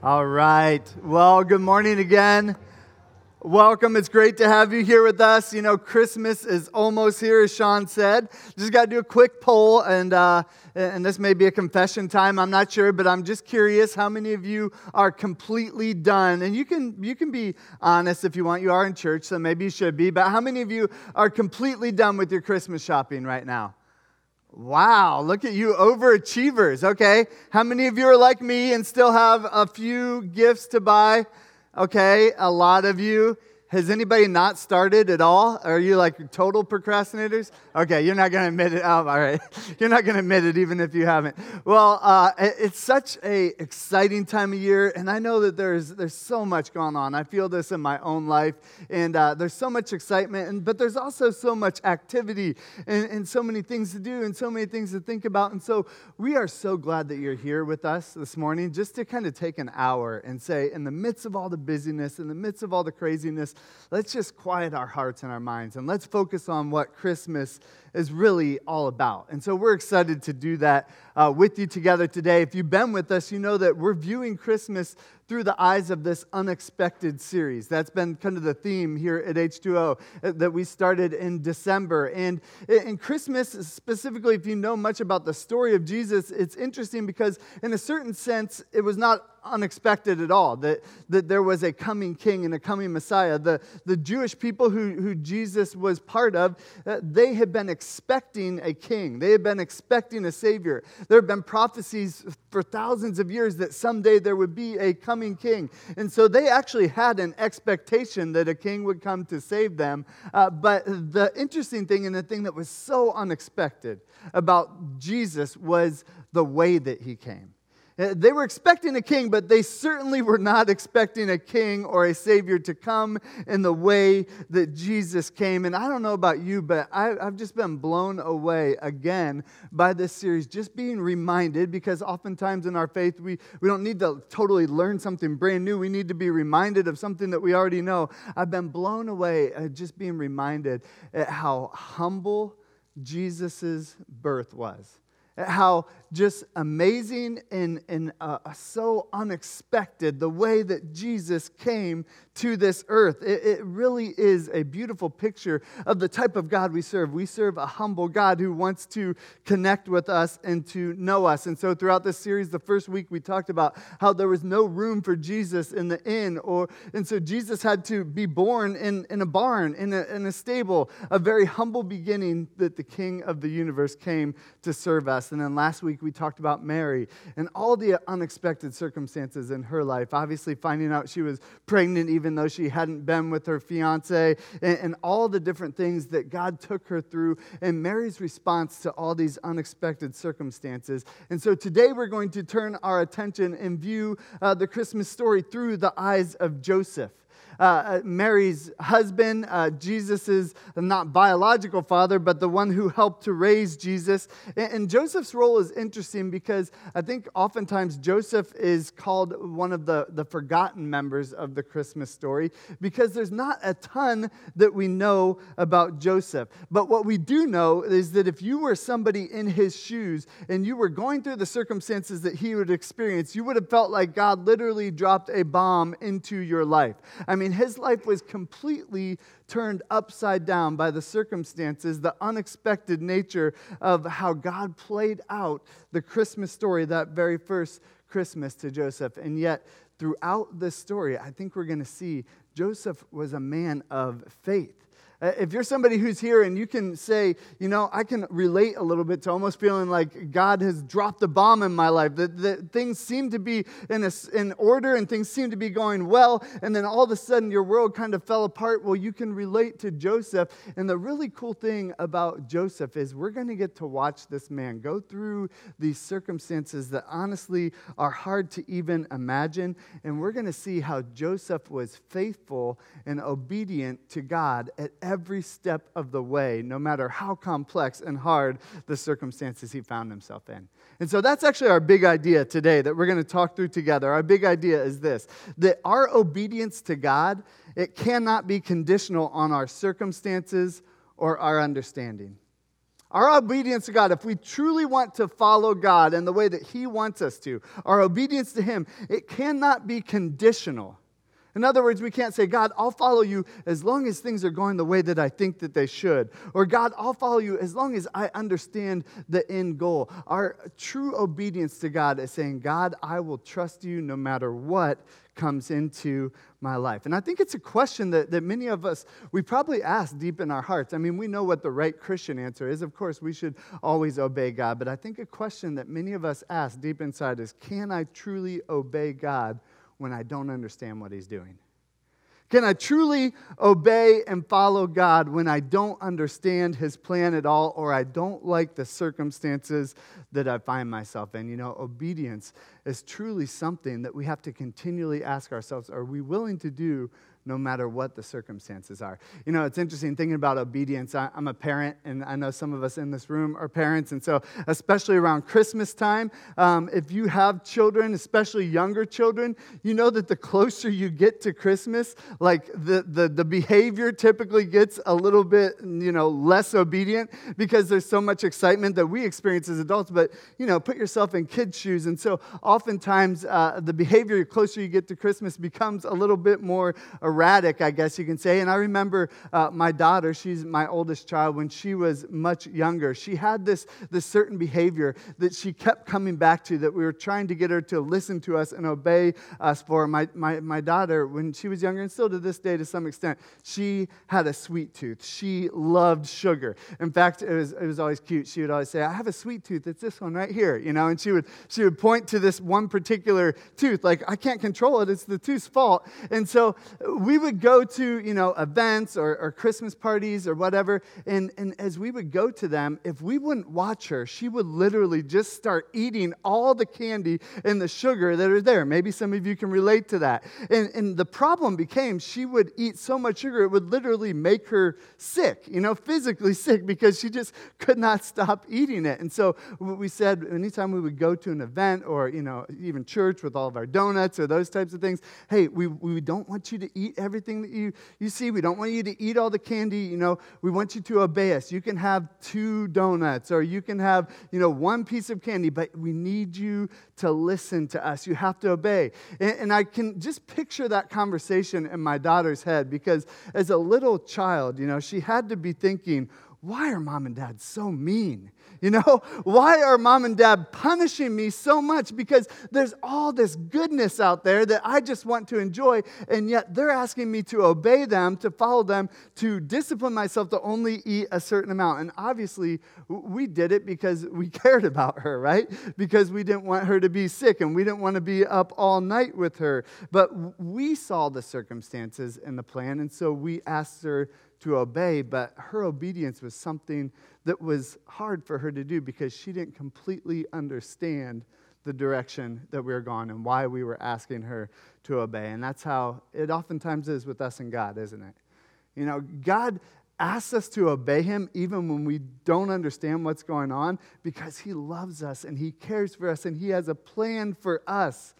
All right. Well, good morning again. Welcome. It's great to have you here with us. You know, Christmas is almost here, as Sean said. Just got to do a quick poll, and uh, and this may be a confession time. I'm not sure, but I'm just curious how many of you are completely done. And you can you can be honest if you want. You are in church, so maybe you should be. But how many of you are completely done with your Christmas shopping right now? Wow, look at you, overachievers. Okay. How many of you are like me and still have a few gifts to buy? Okay, a lot of you. Has anybody not started at all? Are you like total procrastinators? Okay, you're not going to admit it. Oh, all right. You're not going to admit it even if you haven't. Well, uh, it's such a exciting time of year, and I know that there's, there's so much going on. I feel this in my own life, and uh, there's so much excitement, and, but there's also so much activity and, and so many things to do and so many things to think about. And so we are so glad that you're here with us this morning just to kind of take an hour and say, in the midst of all the busyness, in the midst of all the craziness, let's just quiet our hearts and our minds and let's focus on what Christmas is really all about. And so we're excited to do that uh, with you together today. If you've been with us, you know that we're viewing Christmas through the eyes of this unexpected series. That's been kind of the theme here at H2O uh, that we started in December. And in Christmas, specifically, if you know much about the story of Jesus, it's interesting because, in a certain sense, it was not unexpected at all that, that there was a coming king and a coming Messiah. The, the Jewish people who, who Jesus was part of, uh, they had been expecting a king, they had been expecting a savior. There have been prophecies for thousands of years that someday there would be a coming king. And so they actually had an expectation that a king would come to save them. Uh, but the interesting thing and the thing that was so unexpected about Jesus was the way that he came. Uh, they were expecting a king, but they certainly were not expecting a king or a savior to come in the way that Jesus came. And I don't know about you, but I, have just been blown away again by this series, just being reminded, because oftentimes in our faith, we, we don't need to totally learn something brand new. We need to be reminded of something that we already know. I've been blown away just being reminded at how humble Jesus' birth was how just amazing and, and uh, so unexpected the way that Jesus came to this earth. It, it, really is a beautiful picture of the type of God we serve. We serve a humble God who wants to connect with us and to know us. And so, throughout this series, the first week we talked about how there was no room for Jesus in the inn, or and so Jesus had to be born in, in a barn, in a, in a stable, a very humble beginning that the King of the universe came to serve us. And then last week we talked about Mary and all the unexpected circumstances in her life. Obviously, finding out she was pregnant even though she hadn't been with her fiance, and, and all the different things that God took her through, and Mary's response to all these unexpected circumstances. And so today we're going to turn our attention and view uh, the Christmas story through the eyes of Joseph. Uh, uh, Mary's husband, uh, Jesus' not biological father, but the one who helped to raise Jesus. And, and Joseph's role is interesting because I think oftentimes Joseph is called one of the, the forgotten members of the Christmas story because there's not a ton that we know about Joseph. But what we do know is that if you were somebody in his shoes and you were going through the circumstances that he would experience, you would have felt like God literally dropped a bomb into your life. I mean, mean, his life was completely turned upside down by the circumstances, the unexpected nature of how God played out the Christmas story that very first Christmas to Joseph. And yet, throughout this story, I think we're going to see Joseph was a man of faith. Uh, if you're somebody who's here and you can say, you know, I can relate a little bit to almost feeling like God has dropped a bomb in my life, that, that things seem to be in, a, in order and things seem to be going well, and then all of a sudden your world kind of fell apart, well, you can relate to Joseph. And the really cool thing about Joseph is we're going to get to watch this man go through these circumstances that honestly are hard to even imagine. And we're going to see how Joseph was faithful and obedient to God at every step of the way, no matter how complex and hard the circumstances he found himself in. And so that's actually our big idea today that we're going to talk through together. Our big idea is this that our obedience to God, it cannot be conditional on our circumstances or our understanding. Our obedience to God, if we truly want to follow God in the way that He wants us to, our obedience to Him, it cannot be conditional. In other words, we can't say, God, I'll follow you as long as things are going the way that I think that they should. Or, God, I'll follow you as long as I understand the end goal. Our true obedience to God is saying, God, I will trust you no matter what comes into my life? And I think it's a question that, that many of us, we probably ask deep in our hearts. I mean, we know what the right Christian answer is. Of course, we should always obey God. But I think a question that many of us ask deep inside is can I truly obey God when I don't understand what He's doing? Can I truly obey and follow God when I don't understand His plan at all or I don't like the circumstances that I find myself in? You know, obedience is truly something that we have to continually ask ourselves are we willing to do no matter what the circumstances are. You know, it's interesting thinking about obedience. I, am a parent, and I know some of us in this room are parents. And so, especially around Christmas time, um, if you have children, especially younger children, you know that the closer you get to Christmas, like the, the, the behavior typically gets a little bit, you know, less obedient because there's so much excitement that we experience as adults. But, you know, put yourself in kids' shoes. And so, oftentimes, uh, the behavior, the closer you get to Christmas, becomes a little bit more erratic, I guess you can say. And I remember uh, my daughter, she's my oldest child, when she was much younger, she had this, this certain behavior that she kept coming back to that we were trying to get her to listen to us and obey us for. My, my, my daughter, when she was younger, and still to this day to some extent, she had a sweet tooth. She loved sugar. In fact, it was, it was always cute. She would always say, I have a sweet tooth. It's this one right here, you know, and she would, she would point to this one particular tooth, like, I can't control it. It's the tooth's fault. And so we would go to, you know, events or, or Christmas parties or whatever, and, and as we would go to them, if we wouldn't watch her, she would literally just start eating all the candy and the sugar that are there. Maybe some of you can relate to that. And, and the problem became she would eat so much sugar, it would literally make her sick, you know, physically sick because she just could not stop eating it. And so we said anytime we would go to an event or, you know, even church with all of our donuts or those types of things, hey, we, we don't want you to eat everything that you, you see. We don't want you to eat all the candy. You know, we want you to obey us. You can have two donuts or you can have, you know, one piece of candy, but we need you to listen to us. You have to obey. And, and I can just picture that conversation in my daughter's head because as a little child, you know, she had to be thinking, why are mom and dad so mean? You know, why are mom and dad punishing me so much? Because there's all this goodness out there that I just want to enjoy, and yet they're asking me to obey them, to follow them, to discipline myself to only eat a certain amount. And obviously, we did it because we cared about her, right? Because we didn't want her to be sick and we didn't want to be up all night with her. But we saw the circumstances and the plan, and so we asked her to obey, but her obedience was something that was hard for her to do because she didn't completely understand the direction that we were going and why we were asking her to obey. And that's how it oftentimes is with us and God, isn't it? You know, God asks us to obey him even when we don't understand what's going on because he loves us and he cares for us and he has a plan for us.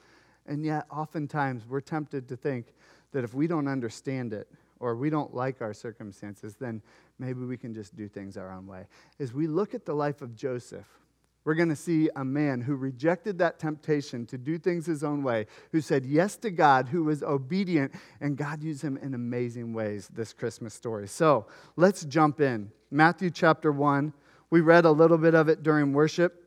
And yet, oftentimes, we're tempted to think that if we don't understand it, or we don't like our circumstances, then maybe we can just do things our own way. As we look at the life of Joseph, we're going to see a man who rejected that temptation to do things his own way, who said yes to God, who was obedient, and God used him in amazing ways this Christmas story. So let's jump in. Matthew chapter 1. We read a little bit of it during worship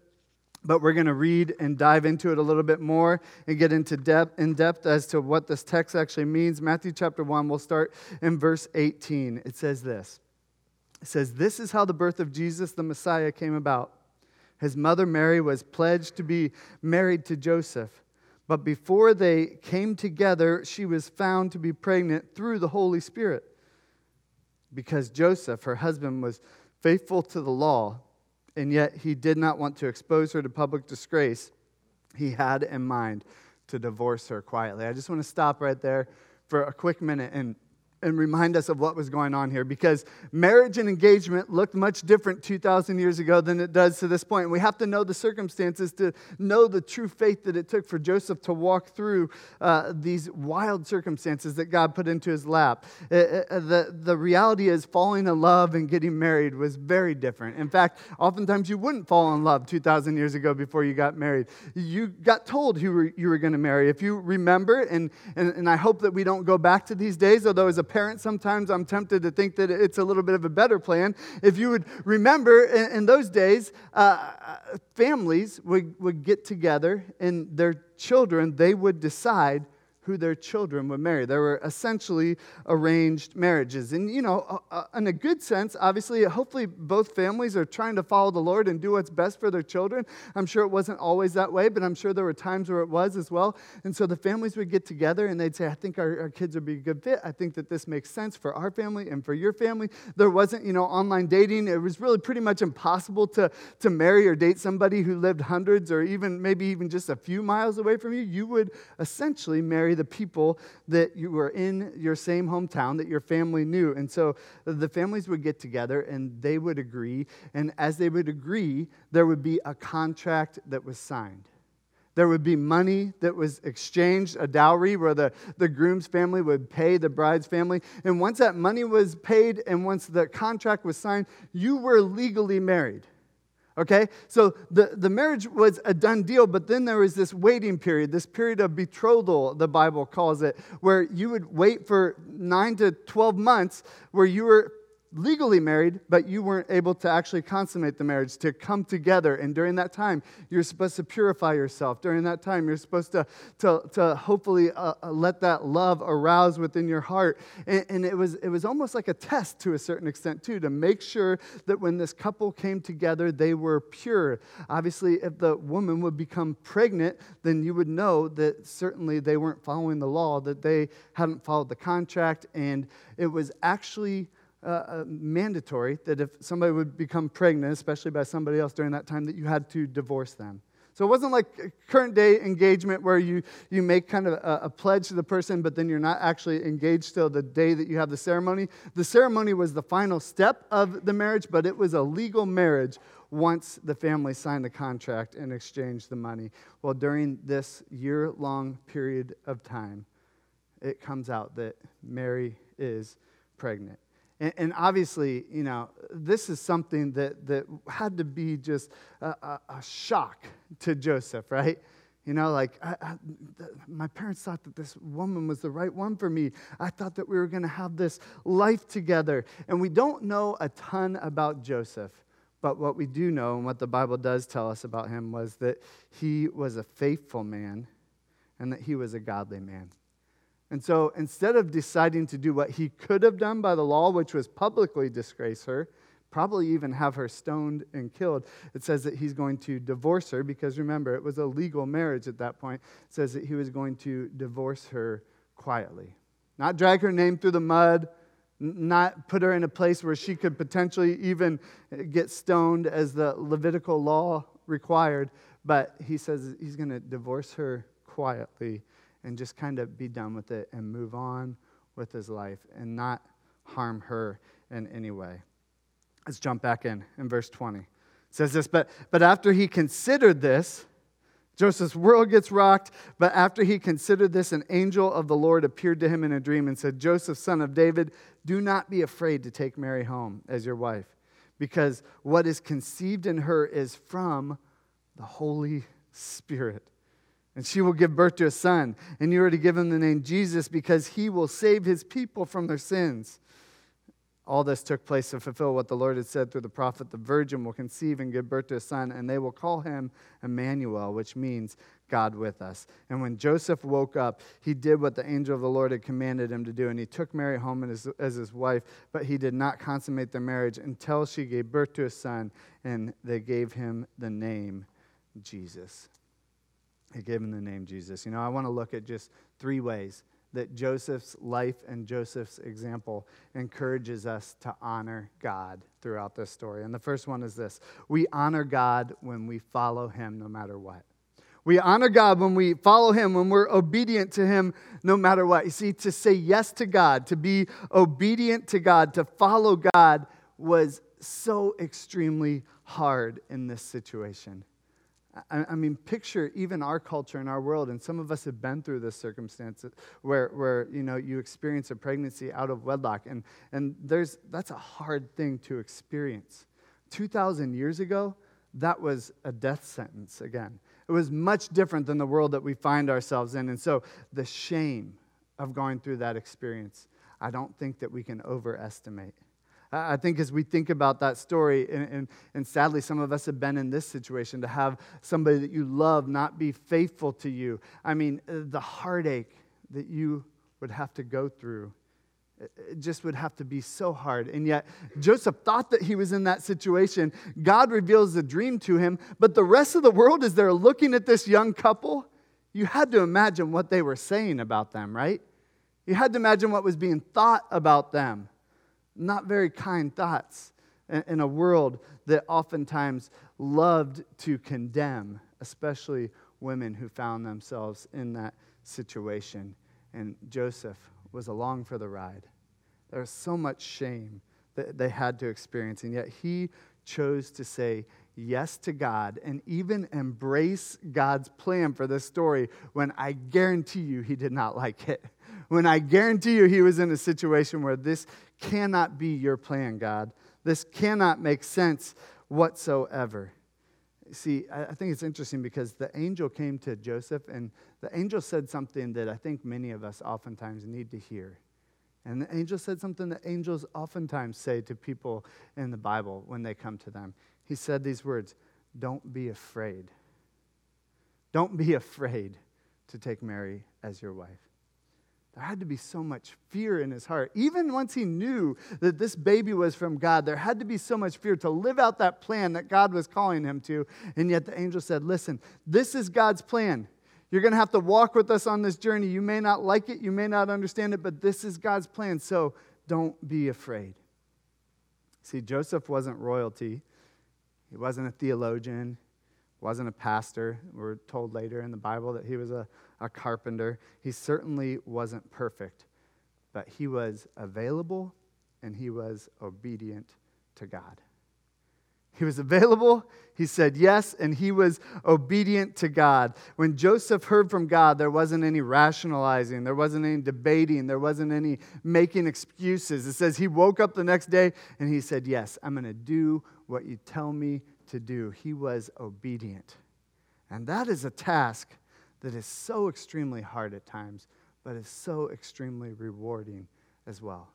but we're going to read and dive into it a little bit more and get into depth in depth as to what this text actually means matthew chapter 1 we'll start in verse 18 it says this says this is how the birth of jesus the messiah came about his mother mary was pledged to be married to joseph but before they came together she was found to be pregnant through the holy spirit because joseph her husband was faithful to the law and yet he did not want to expose her to public disgrace. He had in mind to divorce her quietly. I just want to stop right there for a quick minute and and remind us of what was going on here because marriage and engagement looked much different 2,000 years ago than it does to this point. We have to know the circumstances to know the true faith that it took for Joseph to walk through uh, these wild circumstances that God put into his lap. Uh, uh, the, the reality is, falling in love and getting married was very different. In fact, oftentimes you wouldn't fall in love 2,000 years ago before you got married. You got told who were, you were going to marry. If you remember, and, and, and I hope that we don't go back to these days, although as a parent, sometimes I'm tempted to think that it's a little bit of a better plan. If you would remember, in, in those days, uh, families would, would get together and their children, they would decide who their children would marry. There were essentially arranged marriages. And, you know, uh, uh, in a good sense, obviously, hopefully both families are trying to follow the Lord and do what's best for their children. I'm sure it wasn't always that way, but I'm sure there were times where it was as well. And so the families would get together and they'd say, I think our, our kids would be a good fit. I think that this makes sense for our family and for your family. There wasn't, you know, online dating. It was really pretty much impossible to, to marry or date somebody who lived hundreds or even maybe even just a few miles away from you. You would essentially marry the people that you were in your same hometown that your family knew. And so the families would get together and they would agree. And as they would agree, there would be a contract that was signed. There would be money that was exchanged, a dowry where the, the groom's family would pay the bride's family. And once that money was paid and once the contract was signed, you were legally married. Okay? So the, the marriage was a done deal, but then there was this waiting period, this period of betrothal, the Bible calls it, where you would wait for nine to 12 months where you were legally married, but you weren't able to actually consummate the marriage, to come together. And during that time, you're supposed to purify yourself. During that time, you're supposed to, to, to hopefully uh, uh, let that love arouse within your heart. And, and it, was, it was almost like a test to a certain extent, too, to make sure that when this couple came together, they were pure. Obviously, if the woman would become pregnant, then you would know that certainly they weren't following the law, that they hadn't followed the contract, and it was actually uh, uh, mandatory that if somebody would become pregnant, especially by somebody else during that time, that you had to divorce them. So it wasn't like current day engagement where you, you make kind of a, a, pledge to the person, but then you're not actually engaged till the day that you have the ceremony. The ceremony was the final step of the marriage, but it was a legal marriage once the family signed the contract and exchanged the money. Well, during this year long period of time, it comes out that Mary is pregnant. And, and, obviously, you know, this is something that, that had to be just a, a, a shock to Joseph, right? You know, like, I, I, my parents thought that this woman was the right one for me. I thought that we were going to have this life together. And we don't know a ton about Joseph, but what we do know and what the Bible does tell us about him was that he was a faithful man and that he was a godly man. And so instead of deciding to do what he could have done by the law, which was publicly disgrace her, probably even have her stoned and killed, it says that he's going to divorce her because remember, it was a legal marriage at that point. It says that he was going to divorce her quietly. Not drag her name through the mud, not put her in a place where she could potentially even get stoned as the Levitical law required, but he says he's going to divorce her quietly and just kind of be done with it and move on with his life and not harm her in any way. Let's jump back in in verse 20. It says this, but, but after he considered this, Joseph's world gets rocked, but after he considered this, an angel of the Lord appeared to him in a dream and said, Joseph, son of David, do not be afraid to take Mary home as your wife, because what is conceived in her is from the Holy Spirit. And she will give birth to a son, and you are to give him the name Jesus because he will save his people from their sins. All this took place to fulfill what the Lord had said through the prophet the virgin will conceive and give birth to a son, and they will call him Emmanuel, which means God with us. And when Joseph woke up, he did what the angel of the Lord had commanded him to do, and he took Mary home as, as his wife, but he did not consummate their marriage until she gave birth to a son, and they gave him the name Jesus. He gave him the name Jesus. You know, I want to look at just three ways that Joseph's life and Joseph's example encourages us to honor God throughout this story. And the first one is this we honor God when we follow him no matter what. We honor God when we follow Him, when we're obedient to Him, no matter what. You see, to say yes to God, to be obedient to God, to follow God was so extremely hard in this situation. I, mean, picture even our culture and our world, and some of us have been through this circumstance where, where you know you experience a pregnancy out of wedlock, and, and there's that's a hard thing to experience. Two thousand years ago, that was a death sentence again. It was much different than the world that we find ourselves in, and so the shame of going through that experience, I don't think that we can overestimate. I think as we think about that story, and, and, and, sadly, some of us have been in this situation to have somebody that you love not be faithful to you. I mean, uh, the heartache that you would have to go through. It just would have to be so hard. And yet, Joseph thought that he was in that situation. God reveals the dream to him, but the rest of the world, is they're looking at this young couple, you had to imagine what they were saying about them, right? You had to imagine what was being thought about them not very kind thoughts in a world that oftentimes loved to condemn, especially women who found themselves in that situation. And Joseph was along for the ride. There was so much shame that they had to experience, and yet he chose to say yes to God and even embrace God's plan for this story when I guarantee you he did not like it. When I guarantee you he was in a situation where this cannot be your plan, God. This cannot make sense whatsoever. See, I think it's interesting because the angel came to Joseph, and the angel said something that I think many of us oftentimes need to hear. And the angel said something that angels oftentimes say to people in the Bible when they come to them. He said these words Don't be afraid. Don't be afraid to take Mary as your wife. There had to be so much fear in his heart. Even once he knew that this baby was from God, there had to be so much fear to live out that plan that God was calling him to. And yet the angel said, Listen, this is God's plan. You're going to have to walk with us on this journey. You may not like it, you may not understand it, but this is God's plan. So don't be afraid. See, Joseph wasn't royalty, he wasn't a theologian, wasn't a pastor. We're told later in the Bible that he was a a carpenter. He certainly wasn't perfect, but he was available and he was obedient to God. He was available, he said yes, and he was obedient to God. When Joseph heard from God, there wasn't any rationalizing, there wasn't any debating, there wasn't any making excuses. It says he woke up the next day and he said, Yes, I'm going to do what you tell me to do. He was obedient. And that is a task that is so extremely hard at times, but is so extremely rewarding as well.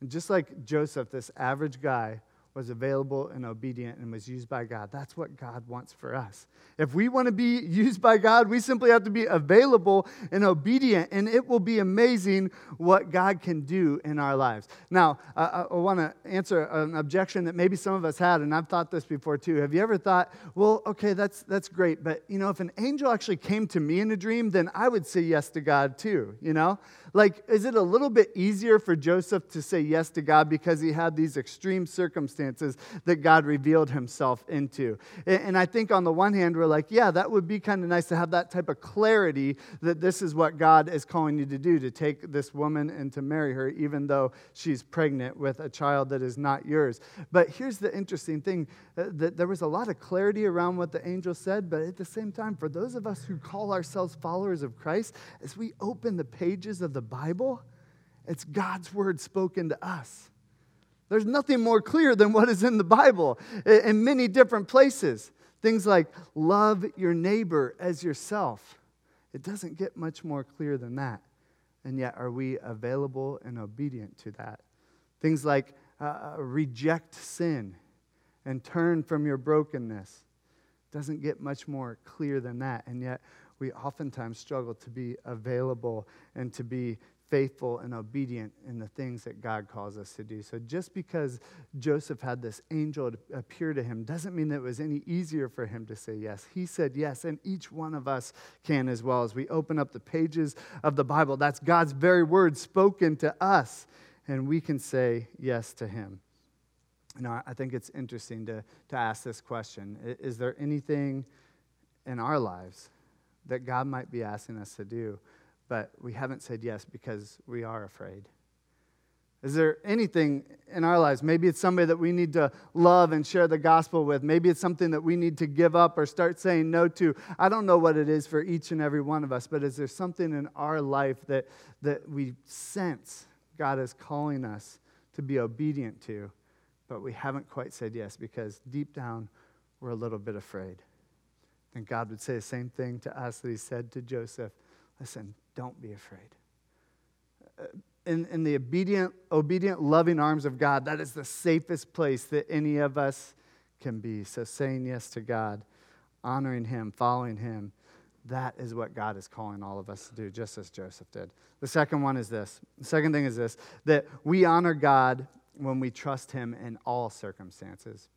And just like Joseph, this average guy was available and obedient and was used by God. That's what God wants for us. If we want to be used by God, we simply have to be available and obedient, and it will be amazing what God can do in our lives. Now, I, I want to answer an objection that maybe some of us had, and I've thought this before too. Have you ever thought, well, okay, that's, that's great, but you know, if an angel actually came to me in a dream, then I would say yes to God too, you know? Like, is it a little bit easier for Joseph to say yes to God because he had these extreme circumstances that God revealed himself into? And I think on the one hand, we're like, yeah, that would be kind of nice to have that type of clarity that this is what God is calling you to do, to take this woman and to marry her, even though she's pregnant with a child that is not yours. But here's the interesting thing uh, that there was a lot of clarity around what the angel said, but at the same time, for those of us who call ourselves followers of Christ, as we open the pages of the Bible, it's God's word spoken to us. There's nothing more clear than what is in the Bible in many different places. Things like love your neighbor as yourself. It doesn't get much more clear than that. And yet, are we available and obedient to that? Things like uh, uh reject sin and turn from your brokenness. Doesn't get much more clear than that. And yet, we oftentimes struggle to be available and to be faithful and obedient in the things that God calls us to do. So just because Joseph had this angel appear to him doesn't mean that it was any easier for him to say yes. He said yes, and each one of us can as well. As we open up the pages of the Bible, that's God's very word spoken to us, and we can say yes to him. You know, I think it's interesting to, to ask this question Is there anything in our lives that God might be asking us to do, but we haven't said yes because we are afraid? Is there anything in our lives? Maybe it's somebody that we need to love and share the gospel with. Maybe it's something that we need to give up or start saying no to. I don't know what it is for each and every one of us, but is there something in our life that, that we sense God is calling us to be obedient to, but we haven't quite said yes because deep down we're a little bit afraid? And God would say the same thing to us that He said to Joseph listen, don't be afraid uh, in, in the obedient, obedient, loving arms of God, that is the safest place that any of us can be. So saying yes to God, honoring Him, following Him, that is what God is calling all of us to do, just as Joseph did. The second one is this. The second thing is this that we honor God when we trust Him in all circumstances.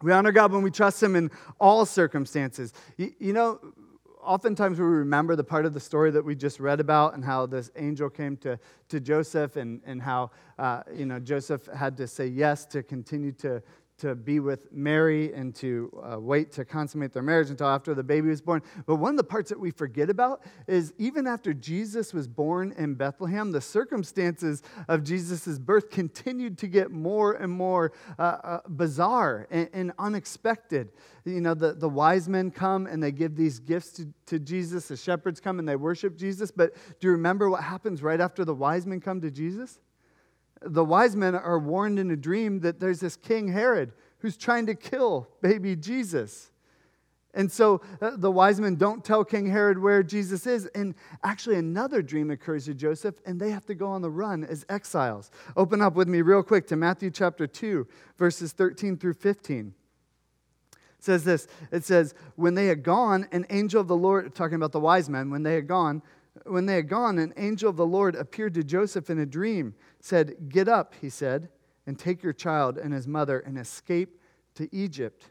We honor God when we trust Him in all circumstances. You, you know, oftentimes we remember the part of the story that we just read about and how this angel came to, to Joseph and, and how uh, you know, Joseph had to say yes to continue to, to be with Mary and to uh, wait to consummate their marriage until after the baby was born. But one of the parts that we forget about is even after Jesus was born in Bethlehem, the circumstances of Jesus' birth continued to get more and more uh, uh, bizarre and, and, unexpected. You know, the, the wise men come and they give these gifts to, to Jesus, the shepherds come and they worship Jesus. But do you remember what happens right after the wise men come to Jesus? The wise men are warned in a dream that there's this King Herod who's trying to kill baby Jesus. And so uh, the wise men don't tell King Herod where Jesus is. And actually, another dream occurs to Joseph, and they have to go on the run as exiles. Open up with me, real quick, to Matthew chapter 2, verses 13 through 15. It says this It says, When they had gone, an angel of the Lord, talking about the wise men, when they had gone, when they had gone, an angel of the Lord appeared to Joseph in a dream, said, Get up, he said, and take your child and his mother and escape to Egypt.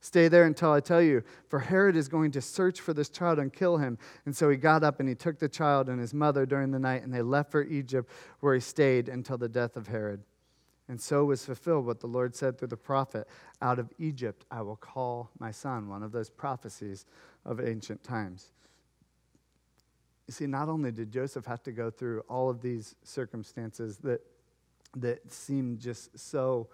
Stay there until I tell you, for Herod is going to search for this child and kill him. And so he got up and he took the child and his mother during the night, and they left for Egypt, where he stayed until the death of Herod. And so was fulfilled what the Lord said through the prophet Out of Egypt I will call my son, one of those prophecies of ancient times. You see, not only did Joseph have to go through all of these circumstances that, that seemed just so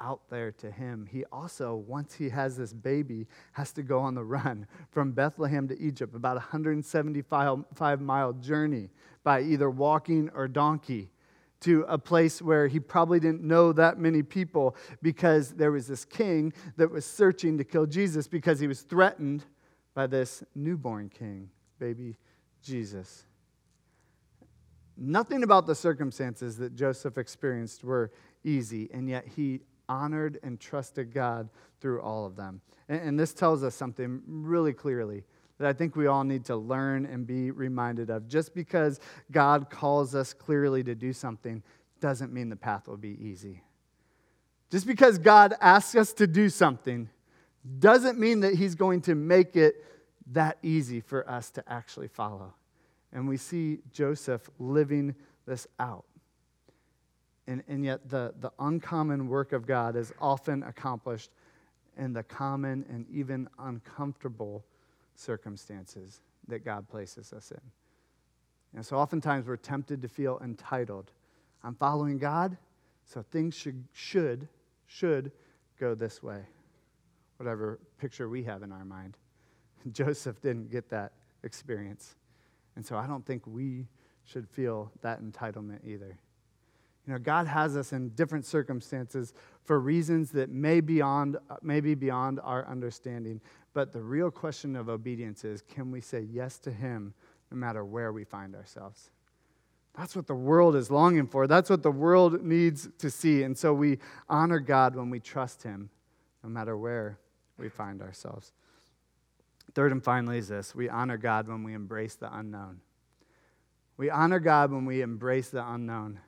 out there to him, he also, once he has this baby, has to go on the run from Bethlehem to Egypt, about a 175 mile journey by either walking or donkey to a place where he probably didn't know that many people because there was this king that was searching to kill Jesus because he was threatened by this newborn king, baby Jesus. Nothing about the circumstances that Joseph experienced were easy, and yet he honored and trusted God through all of them. And, and, this tells us something really clearly that I think we all need to learn and be reminded of. Just because God calls us clearly to do something doesn't mean the path will be easy. Just because God asks us to do something doesn't mean that He's going to make it that easy for us to actually follow. And we see Joseph living this out. And, and yet, the, the uncommon work of God is often accomplished in the common and even uncomfortable circumstances that God places us in. And so, oftentimes, we're tempted to feel entitled. I'm following God, so things should, should, should go this way. Whatever picture we have in our mind. Joseph didn't get that experience. And so I don't think we should feel that entitlement either. You know, God has us in different circumstances for reasons that may, beyond, uh, may be beyond our understanding. But the real question of obedience is can we say yes to Him no matter where we find ourselves? That's what the world is longing for. That's what the world needs to see. And so we honor God when we trust Him no matter where we find ourselves. Third and finally is this we honor God when we embrace the unknown. We honor God when we embrace the unknown.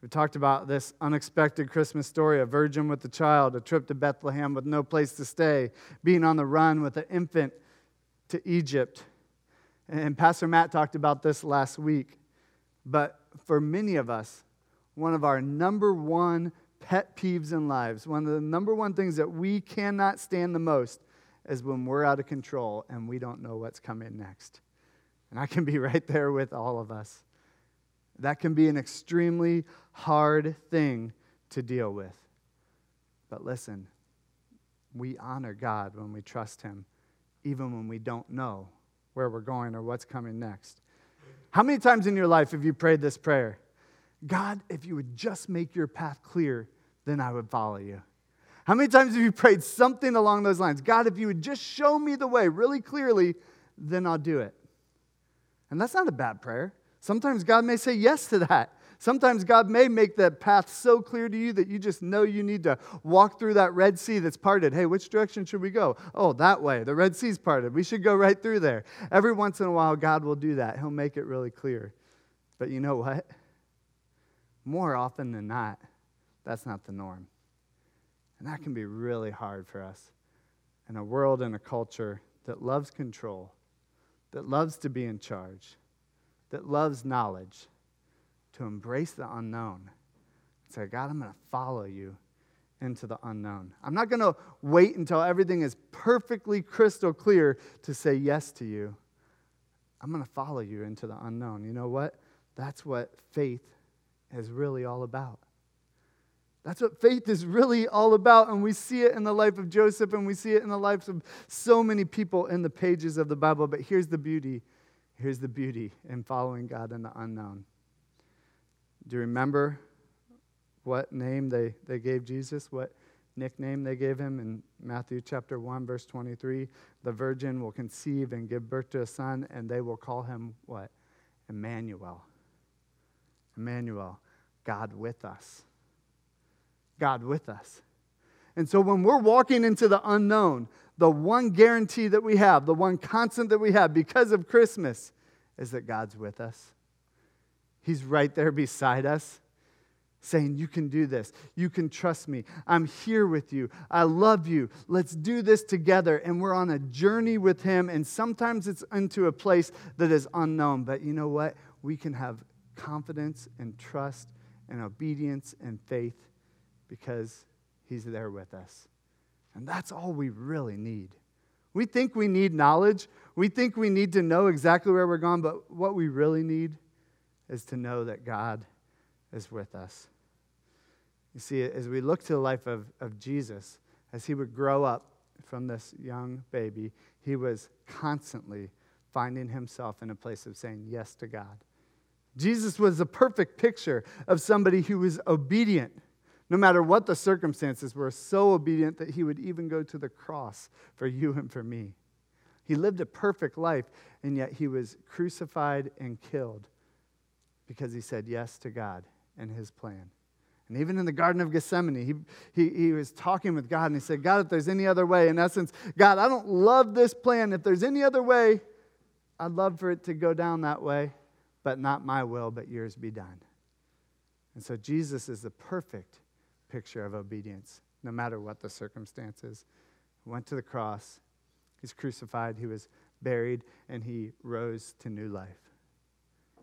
We talked about this unexpected Christmas story a virgin with a child, a trip to Bethlehem with no place to stay, being on the run with an infant to Egypt. And Pastor Matt talked about this last week. But for many of us, one of our number one pet peeves in lives, one of the number one things that we cannot stand the most is when we're out of control and we don't know what's coming next. And I can be right there with all of us. That can be an extremely hard thing to deal with. But listen, we honor God when we trust Him, even when we don't know where we're going or what's coming next. How many times in your life have you prayed this prayer? God, if you would just make your path clear, then I would follow you. How many times have you prayed something along those lines? God, if you would just show me the way really clearly, then I'll do it. And that's not a bad prayer. Sometimes God may say yes to that. Sometimes God may make that path so clear to you that you just know you need to walk through that Red Sea that's parted. Hey, which direction should we go? Oh, that way. The Red Sea's parted. We should go right through there. Every once in a while, God will do that. He'll make it really clear. But you know what? More often than not, that's not the norm. And that can be really hard for us in a world and a culture that loves control, that loves to be in charge, that loves knowledge, to embrace the unknown. Say, God, I'm going to follow you into the unknown. I'm not going to wait until everything is perfectly crystal clear to say yes to you. I'm going to follow you into the unknown. You know what? That's what faith is really all about. That's what faith is really all about. And we see it in the life of Joseph and we see it in the lives of so many people in the pages of the Bible. But here's the beauty here's the beauty in following God in the unknown. Do you remember what name they, they gave Jesus? What nickname they gave him in Matthew chapter 1, verse 23? The virgin will conceive and give birth to a son, and they will call him what? Emmanuel. Emmanuel, God with us. God with us. And so when we're walking into the unknown, the one guarantee that we have, the one constant that we have because of Christmas, is that God's with us. He's right there beside us, saying, You can do this. You can trust me. I'm here with you. I love you. Let's do this together. And we're on a journey with Him. And sometimes it's into a place that is unknown. But you know what? We can have confidence and trust and obedience and faith because He's there with us. And that's all we really need. We think we need knowledge. We think we need to know exactly where we're going, but what we really need is to know that God is with us. You see, as we look to the life of, of Jesus, as he would grow up from this young baby, he was constantly finding himself in a place of saying yes to God. Jesus was a perfect picture of somebody who was obedient no matter what the circumstances, were so obedient that he would even go to the cross for you and for me. He lived a perfect life, and yet he was crucified and killed because he said yes to God and his plan. And even in the Garden of Gethsemane, he, he, he was talking with God and he said, God, if there's any other way, in essence, God, I don't love this plan. If there's any other way, I'd love for it to go down that way, but not my will, but yours be done. And so Jesus is the perfect picture of obedience, no matter what the circumstances. He went to the cross, he's crucified, he was buried, and he rose to new life.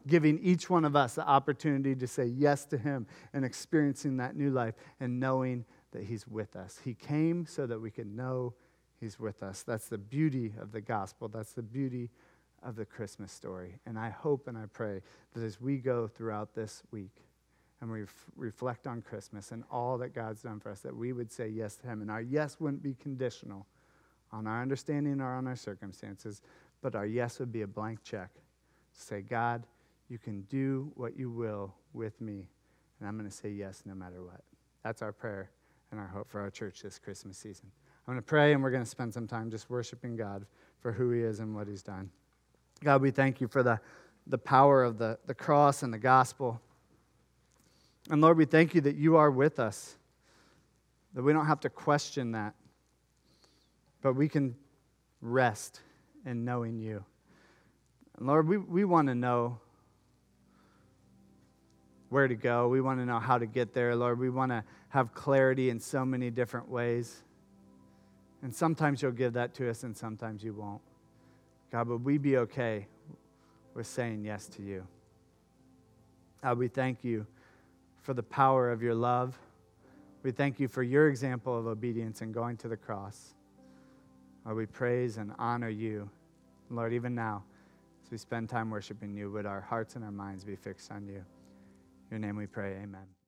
Giving each one of us the opportunity to say yes to him and experiencing that new life and knowing that he's with us. He came so that we could know he's with us. That's the beauty of the gospel. That's the beauty of the Christmas story. And I hope and I pray that as we go throughout this week, and we reflect on Christmas and all that God's done for us, that we would say yes to Him. And our yes wouldn't be conditional on our understanding or on our circumstances, but our yes would be a blank check. Say, God, you can do what you will with me, and I'm going to say yes no matter what. That's our prayer and our hope for our church this Christmas season. I'm going to pray, and we're going to spend some time just worshiping God for who He is and what He's done. God, we thank you for the, the power of the, the cross and the gospel. And Lord, we thank you that you are with us, that we don't have to question that, but we can rest in knowing you. And Lord, we, we want to know where to go. We want to know how to get there, Lord. We want to have clarity in so many different ways. And sometimes you'll give that to us, and sometimes you won't. God, would we be okay with saying yes to you? God, we thank you for the power of your love. We thank you for your example of obedience and going to the cross. Lord, we praise and honor you. Lord, even now, as we spend time worshiping you, would our hearts and our minds be fixed on you. In your name we pray, amen.